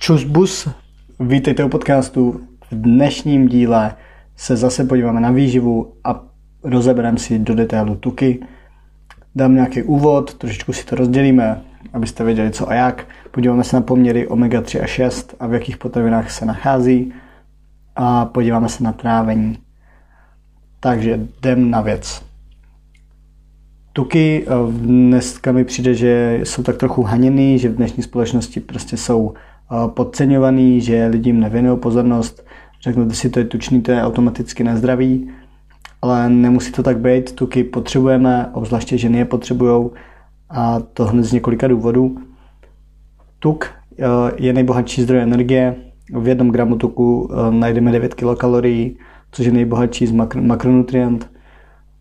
Čus bus, vítejte u podcastu. V dnešním díle se zase podíváme na výživu a rozebereme si do detailu tuky. Dám nějaký úvod, trošičku si to rozdělíme, abyste věděli co a jak. Podíváme se na poměry omega 3 a 6 a v jakých potravinách se nachází. A podíváme se na trávení. Takže jdem na věc. Tuky eh, dneska mi přijde, že jsou tak trochu haněný, že v dnešní společnosti prostě jsou podceňovaný, že lidem nevěnují pozornost. Řeknete si, to je tučný, to je automaticky nezdravý, ale nemusí to tak být. Tuky potřebujeme, obzvláště ženy je potřebují a to hned z několika důvodů. Tuk eh, je nejbohatší zdroj energie. V jednom gramu tuku najdeme 9 kilokalorií, což je nejbohatší z makronutrient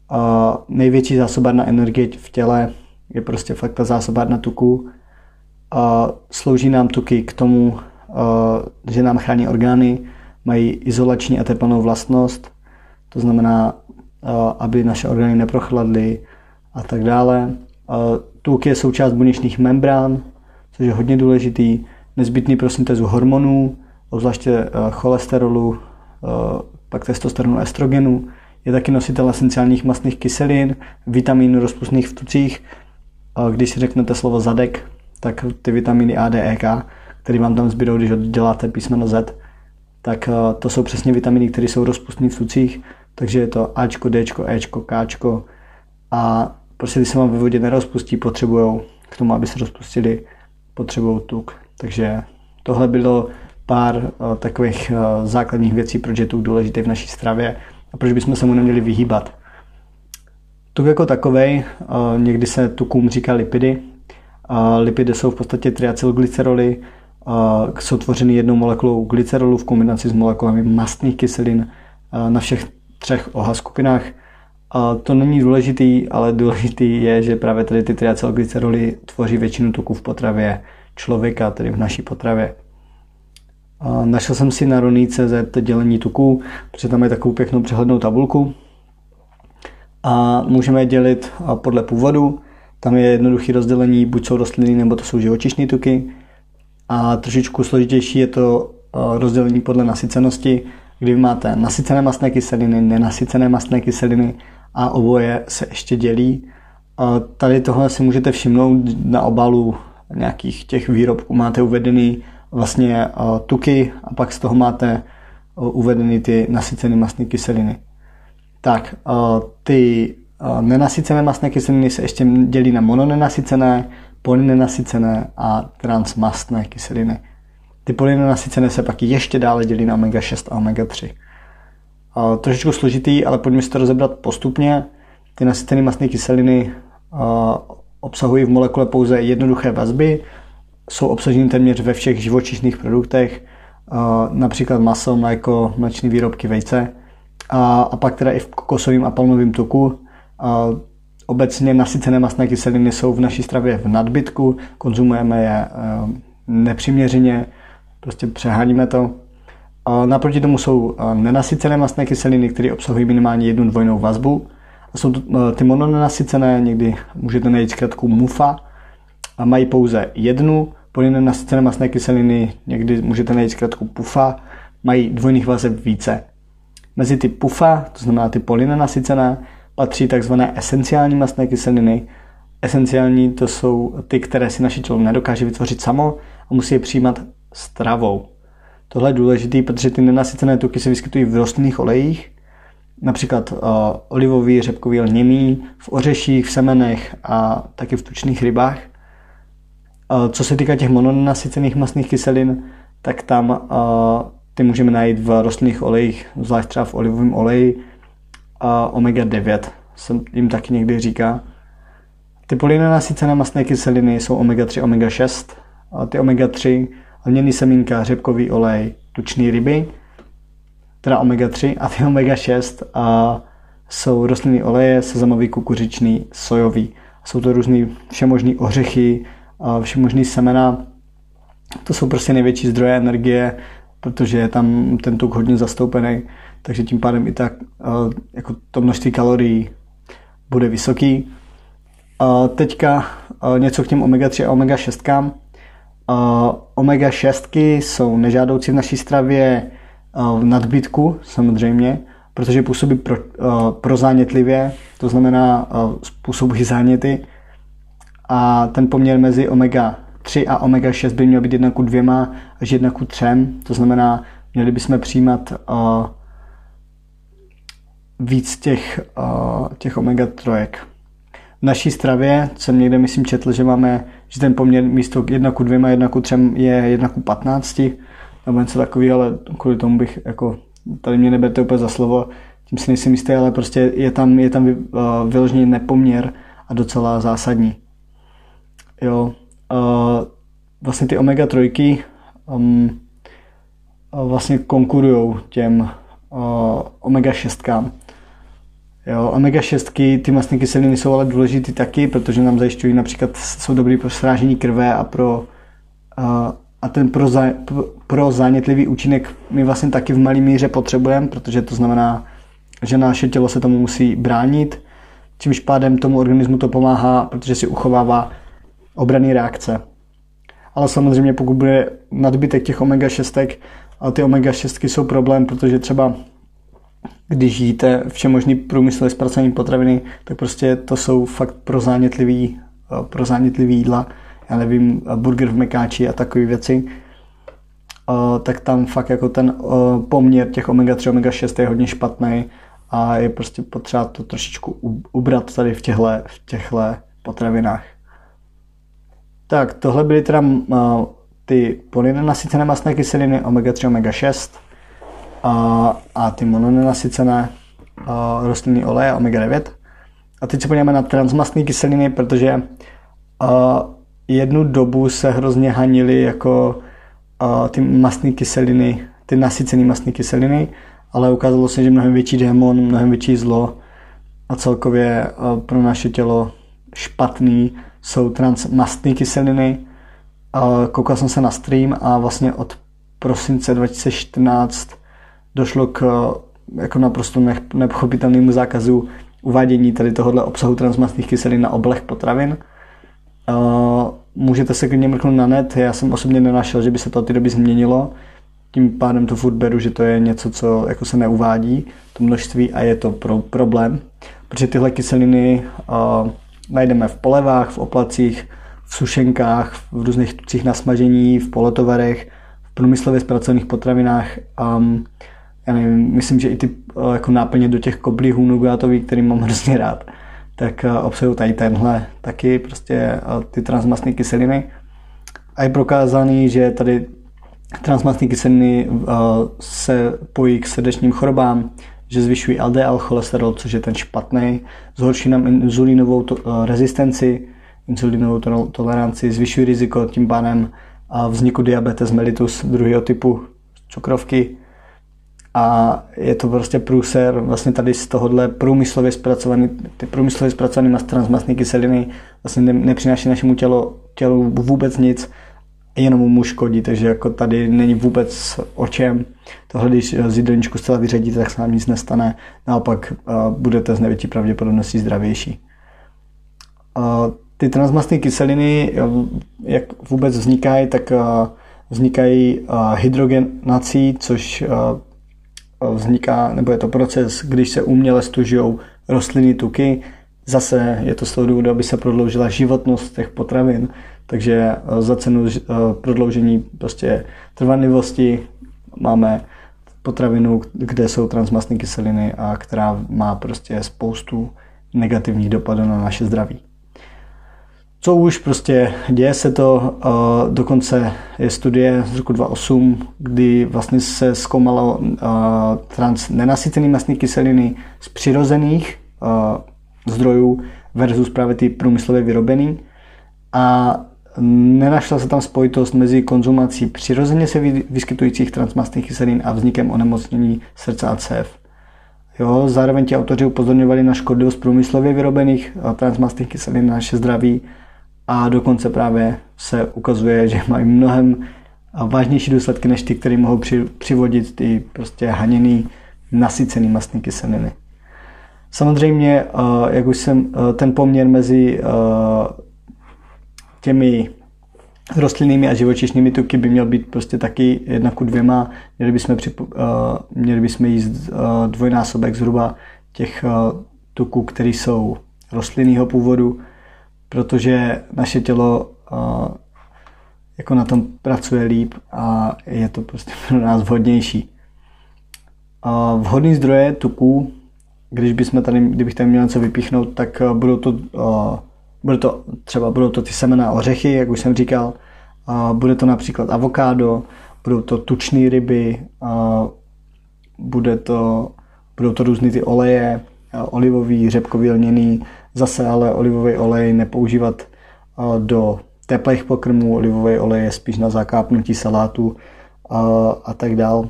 a největší zásobárna energie v těle je prostě fakt ta zásobárna tuku. A slouží nám tuky k tomu, že nám chrání orgány, mají izolační a teplnou vlastnost, to znamená, aby naše orgány neprochladly a tak dále. Tuk je součást buněčných membrán, což je hodně důležitý, nezbytný pro syntézu hormonů, obzvláště cholesterolu, pak testosteronu, estrogenu, je taky nositel esenciálních mastných kyselin, vitamínů rozpustných v tucích. Když si řeknete slovo zadek, tak ty vitamíny A, D, E, K, které vám tam zbydou, když odděláte písmeno Z, tak eh, to jsou přesně vitamíny, které jsou rozpustné v tucích, takže je to Ačko, Dčko, Ečko, Kčko a prostě když se vám ve vodě nerozpustí, potřebují k tomu, aby se rozpustili, potřebují tuk. Takže tohle bylo pár uh, takových uh, základních věcí, proč je tuk důležitý v naší stravě a proč bychom se mu neměli vyhýbat. Tuk jako takovej, někdy se tukům říká lipidy. Lipidy jsou v podstatě triacylglyceroly, jsou tvořeny jednou molekulou glycerolu v kombinaci s molekulami mastných kyselin na všech třech OH skupinách. A to není důležitý, ale důležitý je, že právě tady ty triacylglyceroly tvoří většinu tuků v potravě člověka, tedy v naší potravě. Našel jsem si na Roný.cz dělení tuků, protože tam je takovou pěknou přehlednou tabulku. A můžeme je dělit podle původu. Tam je jednoduché rozdělení, buď jsou rostliny, nebo to jsou živočišné tuky. A trošičku složitější je to rozdělení podle nasycenosti, kdy máte nasycené mastné kyseliny, nenasycené mastné kyseliny a oboje se ještě dělí. A tady tohle si můžete všimnout na obalu nějakých těch výrobků. Máte uvedený vlastně uh, tuky a pak z toho máte uh, uvedeny ty nasycené mastné kyseliny. Tak, ty nenasycené mastné kyseliny se ještě dělí na mononenasycené, polynenasycené a transmastné kyseliny. Ty polynenasycené se pak ještě dále dělí na omega-6 a omega-3. Uh, trošičku složitý, ale pojďme si to rozebrat postupně. Ty nasycené mastné kyseliny obsahují v molekule pouze jednoduché vazby, jsou obsaženy téměř ve všech živočišných produktech, například maso, mléko, mléčné výrobky, vejce a, a pak teda i v kokosovém a palmovém tuku. Obecně nasycené masné kyseliny jsou v naší stravě v nadbytku, konzumujeme je e, nepřiměřeně, prostě přeháníme to. Naproti tomu jsou e, nenasycené masné kyseliny, které obsahují minimálně jednu dvojnou vazbu. Jsou to, e, ty mononenasycené, někdy můžete najít zkrátku MUFA, a mají pouze jednu polynenasycené masné kyseliny, někdy můžete najít zkrátku PUFA, mají dvojných vazeb více. Mezi ty PUFA, to znamená ty polynenasycené, patří tzv. esenciální masné kyseliny. Esenciální to jsou ty, které si naše tělo nedokáže vytvořit samo a musí je přijímat stravou. Tohle je důležité, protože ty nenasycené tuky se vyskytují v rostlinných olejích, například uh, olivový, řepkový, lněný, v ořeších, v semenech a taky v tučných rybách. Co se týká těch mononasycených masných kyselin, tak tam ty můžeme najít v rostlinných olejích, zvlášť třeba v olivovém oleji. Omega-9 se jim taky někdy říká. Ty polynenasycené masné kyseliny jsou omega-3, omega-6. A ty omega-3, lněný semínka, řepkový olej, tučný ryby, teda omega-3 a ty omega-6 a jsou rostlinné oleje, sezamový, kukuřičný, sojový. Jsou to různé všemožné ořechy, všemožný semena. To jsou prostě největší zdroje energie, protože je tam ten tuk hodně zastoupený, takže tím pádem i tak jako to množství kalorií bude vysoký. Teďka něco k těm omega-3 a omega-6. omega-6 jsou nežádoucí v naší stravě v nadbytku samozřejmě, protože působí pro, prozánětlivě, to znamená způsobují záněty a ten poměr mezi omega 3 a omega 6 by měl být 1 ku 2 až 1 ku 3, to znamená, měli bychom přijímat uh, víc těch, uh, těch omega 3. V naší stravě jsem někde, myslím, četl, že máme, že ten poměr místo 1 ku 2 1 ku 3 je 1 ku 15, nebo něco takového, ale kvůli tomu bych, jako, tady mě neberte úplně za slovo, tím si nejsem jistý, ale prostě je tam, je tam uh, vyložený nepoměr a docela zásadní. Jo, uh, vlastně ty omega-3 um, vlastně konkurují těm uh, omega-6. Jo, omega-6, ty mastné kyseliny jsou ale důležité taky, protože nám zajišťují například, jsou dobrý pro srážení krve a pro uh, a ten pro, za, pro zánětlivý účinek my vlastně taky v malé míře potřebujeme, protože to znamená, že naše tělo se tomu musí bránit, čímž pádem tomu organismu to pomáhá, protože si uchovává obraný reakce. Ale samozřejmě pokud bude nadbytek těch omega-6, a ty omega-6 jsou problém, protože třeba když jíte všemožný průmyslově zpracované potraviny, tak prostě to jsou fakt pro zánětlivý, pro zánětlivý jídla. Já nevím, burger v mekáči a takové věci. Tak tam fakt jako ten poměr těch omega-3, omega-6 je hodně špatný a je prostě potřeba to trošičku ubrat tady v těchto, v těchto potravinách. Tak tohle byly teda ty polynenasycené masné kyseliny omega-3, omega-6 a, a ty mononenasycené uh, rostlinné oleje omega-9. A teď se podíváme na transmastné kyseliny, protože uh, jednu dobu se hrozně hanily jako uh, ty masné kyseliny, ty nasycené masné kyseliny, ale ukázalo se, že mnohem větší démon, mnohem větší zlo a celkově uh, pro naše tělo špatný jsou transmastné kyseliny. Koukal jsem se na stream a vlastně od prosince 2014 došlo k jako naprosto nepochopitelnému zákazu uvádění tady tohohle obsahu transmastných kyselin na oblech potravin. Můžete se klidně mrknout na net, já jsem osobně nenašel, že by se to od té doby změnilo. Tím pádem to furt beru, že to je něco, co jako se neuvádí, to množství a je to pro, problém, protože tyhle kyseliny uh, najdeme v polevách, v oplacích, v sušenkách, v různých tucích na smažení, v polotovarech, v průmyslově zpracovaných potravinách. Um, já nevím, myslím, že i ty uh, jako náplně do těch koblíhů nugátových, který mám hrozně rád, tak uh, obsahují tady tenhle taky prostě uh, ty transmastné kyseliny. A je prokázaný, že tady transmastné kyseliny se pojí k srdečním chorobám, že zvyšují LDL cholesterol, což je ten špatný, zhorší nám inzulínovou to, rezistenci, inzulínovou to, toleranci, zvyšují riziko tím pádem vzniku diabetes mellitus druhého typu cukrovky a je to prostě průser vlastně tady z tohohle průmyslově zpracovaný, ty průmyslově zpracované transmastné kyseliny vlastně ne, nepřináší našemu tělu, tělu vůbec nic jenom mu škodí, takže jako tady není vůbec o čem. Tohle, když z jídelníčku zcela vyřadíte, tak se vám nic nestane. Naopak budete z největší pravděpodobností zdravější. Ty transmastné kyseliny, jak vůbec vznikají, tak vznikají hydrogenací, což vzniká, nebo je to proces, když se uměle stužují rostlinné tuky. Zase je to z toho důvodu, aby se prodloužila životnost těch potravin. Takže eh, za cenu eh, prodloužení prostě trvanlivosti máme potravinu, kde jsou transmastné kyseliny a která má prostě spoustu negativních dopadů na naše zdraví. Co už prostě děje se to, dokonce je studie z roku 2008, kdy vlastně se zkoumalo trans nenasycené mastné kyseliny z přirozených zdrojů versus právě ty průmyslově vyrobený. A Nenašla se tam spojitost mezi konzumací přirozeně se vyskytujících transmastných kyselin a vznikem onemocnění srdce a cév. Jo, zároveň ti autoři upozorňovali na škodlivost průmyslově vyrobených transmastných kyselin na naše zdraví a dokonce právě se ukazuje, že mají mnohem vážnější důsledky než ty, které mohou přivodit ty prostě haněný nasycený mastné kyseliny. Samozřejmě, jak už jsem, ten poměr mezi těmi rostlinnými a živočišnými tuky by měl být prostě taky jedna ku dvěma. Měli bychom, připo, měli bychom jíst dvojnásobek zhruba těch tuků, které jsou rostlinného původu, protože naše tělo jako na tom pracuje líp a je to prostě pro nás vhodnější. Vhodný zdroje tuků, když bychom tady, kdybych tady měl něco vypíchnout, tak budou to bude to třeba budou to ty semena ořechy, jak už jsem říkal, bude to například avokádo, budou to tučné ryby, bude to, budou to různé ty oleje, olivový, řepkový, lněný, zase ale olivový olej nepoužívat do teplých pokrmů, olivový olej je spíš na zakápnutí salátu a, a tak dál.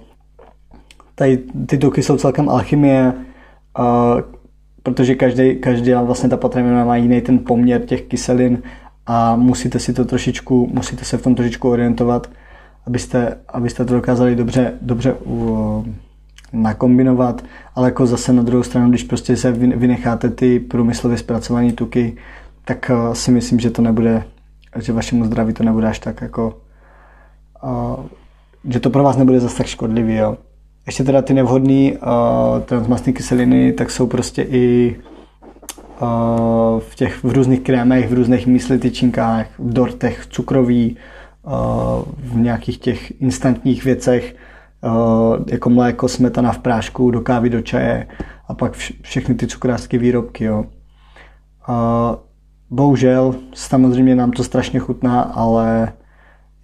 Tady ty tuky jsou celkem alchymie, a, protože každý, každý vlastně ta potravina má jiný ten poměr těch kyselin a musíte si to trošičku, musíte se v tom trošičku orientovat, abyste, abyste to dokázali dobře, dobře uh, nakombinovat, ale jako zase na druhou stranu, když prostě se vynecháte ty průmyslově zpracované tuky, tak uh, si myslím, že to nebude, že vašemu zdraví to nebude až tak jako, uh, že to pro vás nebude zase tak škodlivý, jo. Ještě teda ty nevhodné uh, transmastné kyseliny, tak jsou prostě i v těch v různých krémech, v různých mísli tyčinkách, v dortech, cukroví, v nějakých těch instantních věcech, jako mléko, smetana v prášku, do kávy, do čaje a pak vš- všechny ty cukrářské výrobky. Jo. Uh, bohužel, samozřejmě nám to strašně chutná, ale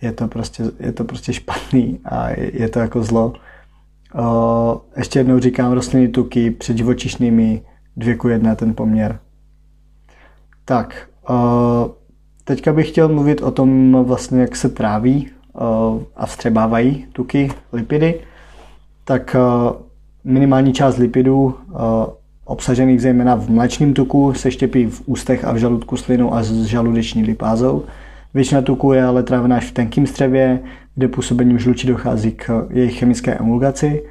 je to prostě, je to prostě špatný a je, je to jako zlo. Uh, ještě jednou říkám, rostliny tuky před živočišnými dvě ku jedné ten poměr. Tak, teďka bych chtěl mluvit o tom vlastně, jak se tráví a vstřebávají tuky, lipidy. Tak uh, minimální část lipidů uh, obsažených zejména v mléčném tuku se štěpí v ústech a v žaludku slinou a s žaludeční lipázou. Většina tuku je ale trávená až v tenkém střevě, kde působením žluči dochází k jejich chemické emulgaci.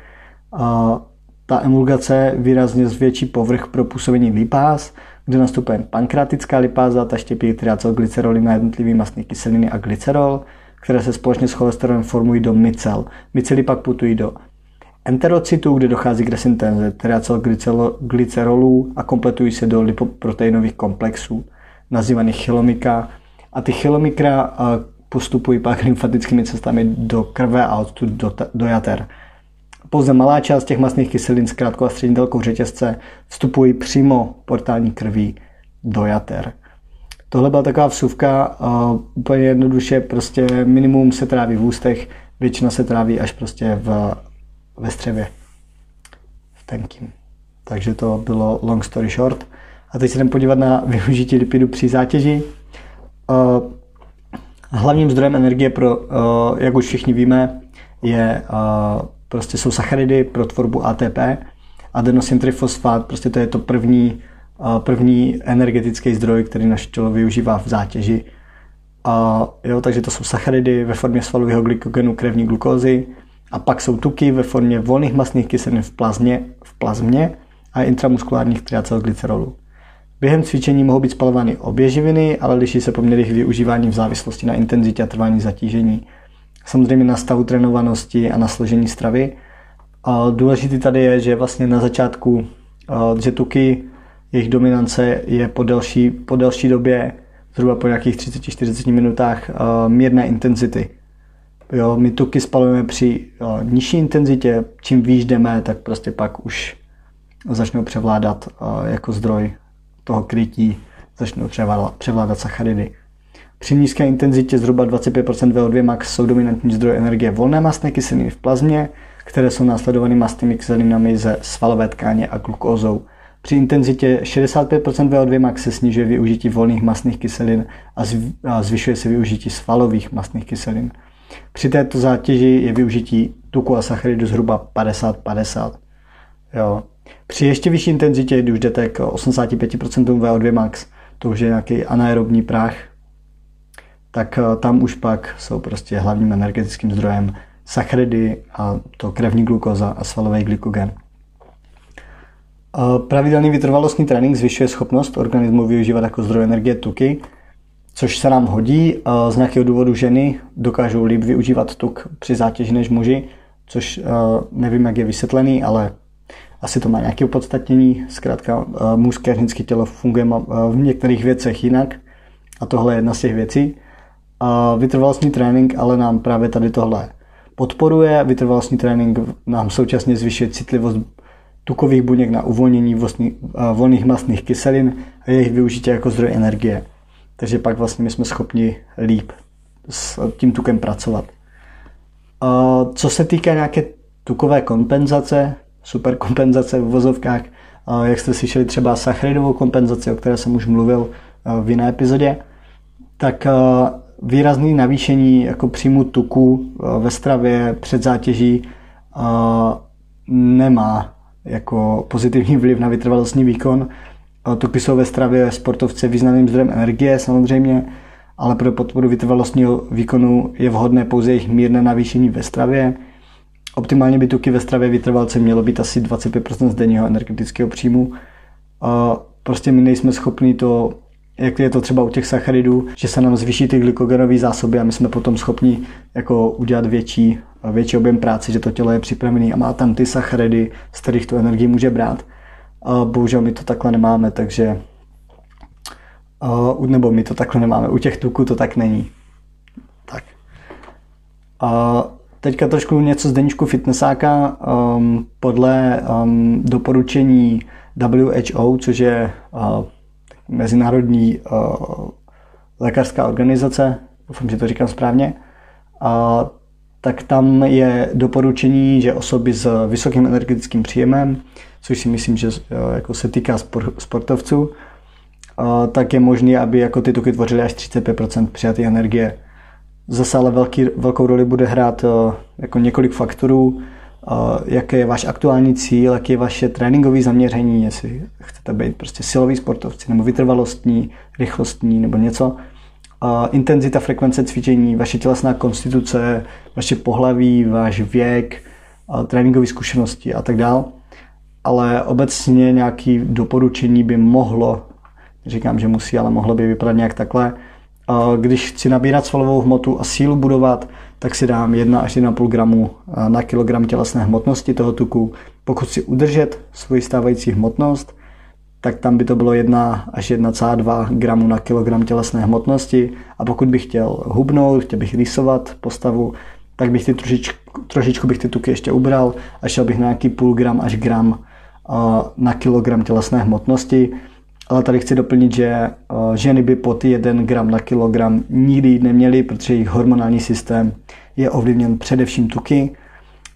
A ta emulgace výrazně zvětší povrch pro působení lipáz, kde nastupuje pankreatická lipáza, ta štěpí triacylglyceroly na jednotlivé mastné kyseliny a glycerol, které se společně s cholesterolem formují do micel. Micely pak putují do enterocytů, kde dochází k resyntéze triacylglycerolů a kompletují se do lipoproteinových komplexů, nazývaných chylomika. A ty chylomikra postupují pak lymfatickými cestami do krve a odtud do, do jater. Pouze malá část těch masných kyselin s krátkou a střední délkou řetězce vstupují přímo portální krví do jater. Tohle byla taková vsuvka, uh, úplně jednoduše, prostě minimum se tráví v ústech, většina se tráví až prostě v, ve střevě, v tenkým. Takže to bylo long story short. A teď se jdem podívat na využití lipidu při zátěži. Uh, hlavním zdrojem energie pro, uh, jak už všichni víme, je uh, prostě jsou sacharidy pro tvorbu ATP, adenosine trifosfát, prostě to je to první, první energetický zdroj, který naše tělo využívá v zátěži. A, jo, takže to jsou sacharidy ve formě svalového glykogenu krevní glukózy a pak jsou tuky ve formě volných masných kyselin v plazmě, v plazmě a intramuskulárních triacylglycerolů. Během cvičení mohou být spalovány obě živiny, ale liší se poměr jejich využívání v závislosti na intenzitě a trvání zatížení samozřejmě na stavu trénovanosti a na složení stravy. A důležitý tady je, že vlastně na začátku, že tuky, jejich dominance je po delší, po delší době, zhruba po nějakých 30-40 minutách, mírné intenzity. Jo, my tuky spalujeme při nižší intenzitě, čím výš jdeme, tak prostě pak už začnou převládat jako zdroj toho krytí, začnou převládat, převládat sacharidy. Při nízké intenzitě zhruba 25% VO2 max jsou dominantní zdroje energie volné mastné kyseliny v plazmě, které jsou následovány mastnými kyselinami ze svalové tkáně a glukózou. Při intenzitě 65% VO2 max se snižuje využití volných mastných kyselin a zvyšuje se využití svalových mastných kyselin. Při této zátěži je využití tuku a sacharidu zhruba 50-50. Jo. Při ještě vyšší intenzitě, když jdete k 85% VO2 max, to už je nějaký anaerobní prach, tak eh, tam už pak jsou prostě hlavním energetickým zdrojem sacharidy a to krevní glukoza a svalový glykogen. Pravidelný vytrvalostní trénink zvyšuje schopnost organismu využívat jako zdroj energie tuky což se nám hodí. Z nějakého důvodu ženy dokážou líp využívat tuk při zátěži než muži, což nevím, jak je vysvětlený, ale asi to má nějaké opodstatnění. Zkrátka mužské ženské tělo funguje v některých věcech jinak a tohle je jedna z těch věcí. Vytrvalostní trénink ale nám právě tady tohle podporuje. Vytrvalostní trénink nám současně zvyšuje citlivost tukových buněk na uvolnění volných mastných kyselin a jejich využití jako zdroj energie. Takže pak vlastně my jsme schopni líp s tím tukem pracovat. Co se týká nějaké tukové kompenzace, superkompenzace v vozovkách, jak jste slyšeli třeba sacharidovou kompenzaci, o které jsem už mluvil v jiné epizodě, tak výrazný navýšení jako příjmu tuku ve stravě před zátěží nemá jako pozitivní vliv na vytrvalostní výkon. Tuky jsou ve stravě sportovce významným zdrojem energie samozřejmě, ale pro podporu vytrvalostního výkonu je vhodné pouze jejich mírné navýšení ve stravě. Optimálně by tuky ve stravě vytrvalce mělo být asi 25% z denního energetického příjmu. Prostě my nejsme schopni to, jak je to třeba u těch sacharidů, že se nám zvýší ty glykogenové zásoby a my jsme potom schopni jako udělat větší větší objem práce, že to tělo je připravené a má tam ty sacharidy, z kterých tu energii může brát. A bohužel my to takhle nemáme, takže nebo my to takhle nemáme. U těch tuků to tak není. Tak. A teďka trošku něco z deníčku fitnessáka. Um, podle um, doporučení WHO, což je uh, mezinárodní uh, lékařská organizace, doufám, že to říkám správně, uh, tak tam je doporučení, že osoby s vysokým energetickým příjemem, což si myslím, že eh, jako se týká sportovců, eh, tak je možné, aby jako ty tuky tvořily až 35% přijaté energie. Zase ale velký, velkou roli bude hrát eh, jako několik faktorů, jaký je váš aktuální cíl, jaký je vaše tréninkové zaměření, jestli chcete být prostě silový sportovci, nebo vytrvalostní, rychlostní, nebo něco intenzita, frekvence cvičení, vaše tělesná konstituce, vaše pohlaví, váš věk, tréninkové zkušenosti a tak dále. Ale obecně nějaké doporučení by mohlo, říkám, že musí, ale mohlo by vypadat nějak takhle. Když chci nabírat svalovou hmotu a sílu budovat, tak si dám 1 až 1,5 gramu na kilogram tělesné hmotnosti toho tuku. Pokud si udržet svoji stávající hmotnost, tak tam by to bylo 1 až 1,2 gramu na kilogram tělesné hmotnosti a pokud bych chtěl hubnout, chtěl bych rýsovat postavu, tak bych ty trošičku, trošičku bych ty tuky ještě ubral a šel bych na nějaký půl gram až gram na kilogram tělesné hmotnosti. Ale tady chci doplnit, že ženy by pod 1 gram na kilogram nikdy neměly, protože jejich hormonální systém je ovlivněn především tuky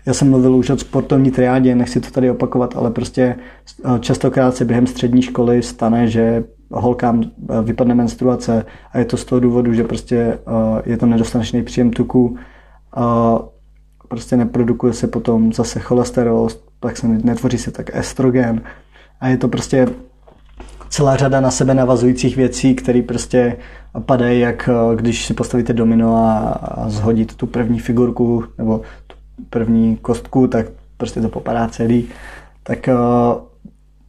já jsem mluvil už o sportovní triádě, nechci to tady opakovat, ale prostě eh, častokrát se během střední školy stane, že holkám eh, vypadne menstruace a je to z toho důvodu, že prostě eh, je to nedostatečný příjem tuku, prostě neprodukuje se potom zase cholesterol, tak se netvoří se tak estrogen a je to prostě celá řada na sebe navazujících věcí, které prostě padají, jak když si postavíte domino a, a zhodíte tu první figurku nebo první kostku, tak prostě to popadá celý. Tak eh,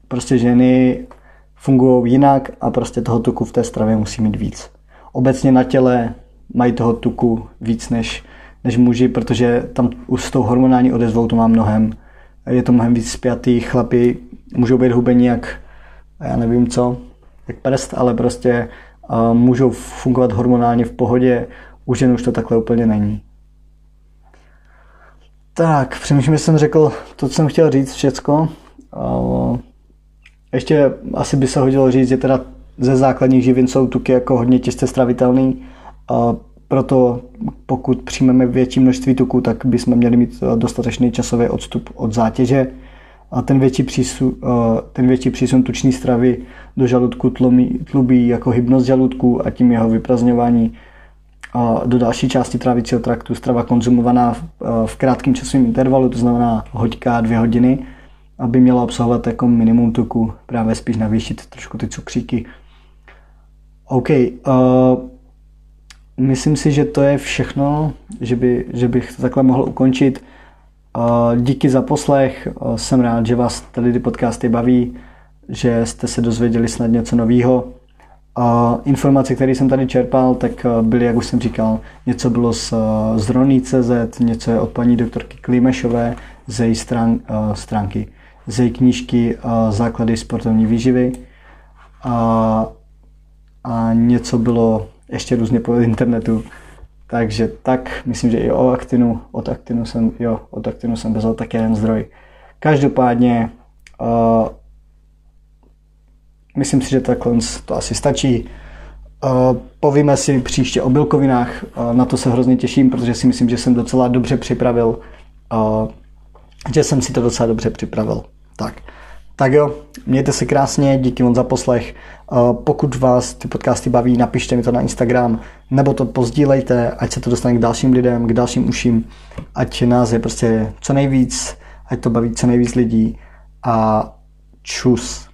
prostě ženy fungují jinak a prostě toho tuku v té stravě musí mít víc. Obecně na těle mají toho tuku víc než, než muži, protože tam už s tou hormonální odezvou to má mnohem, je to mnohem víc spjatý, chlapi můžou být hubení jak, já nevím co, jak prst, ale prostě uh, můžou fungovat hormonálně v pohodě, u žen už to takhle úplně není. Tak, přemýšlím, že jsem řekl to, co jsem chtěl říct, všecko. Ještě asi by se hodilo říct, že teda ze základních živin jsou tuky jako hodně těžce stravitelný. Proto pokud přijmeme větší množství tuků, tak bychom měli mít dostatečný časový odstup od zátěže. A ten větší, přísun, ten větší přísun tuční stravy do žaludku tlumí, tlubí jako hybnost žaludku a tím jeho vyprazňování do další části trávicího traktu strava konzumovaná v, v krátkém časovém intervalu, to znamená hoďka, dvě hodiny, aby měla obsahovat jako minimum tuku, právě spíš navýšit trošku ty cukříky. OK, uh, myslím si, že to je všechno, že, by, že bych to takhle mohl ukončit. Uh, díky za poslech, uh, jsem rád, že vás tady ty podcasty baví, že jste se dozvěděli snad něco nového informace, které jsem tady čerpal, tak byly, jak už jsem říkal, něco bylo z, z Rony.cz, něco je od paní doktorky Klimešové ze její strán, stránky, ze její knížky Základy sportovní výživy a, a něco bylo ještě různě po internetu. Takže tak, myslím, že i o Actinu, od Actinu jsem, jo, od Actinu jsem vezl tak jeden zdroj. Každopádně uh, myslím si, že takhle to asi stačí. Uh, povíme si příště o bílkovinách, uh, na to se hrozně těším, protože si myslím, že jsem docela dobře připravil, uh, že jsem si to docela dobře připravil. Tak. Tak jo, mějte se krásně, díky moc za poslech. Pokud vás ty podcasty baví, napište mi to na Instagram, nebo to pozdílejte, ať se to dostane k dalším lidem, k dalším uším, ať nás je prostě co nejvíc, ať to baví co nejvíc lidí a čus.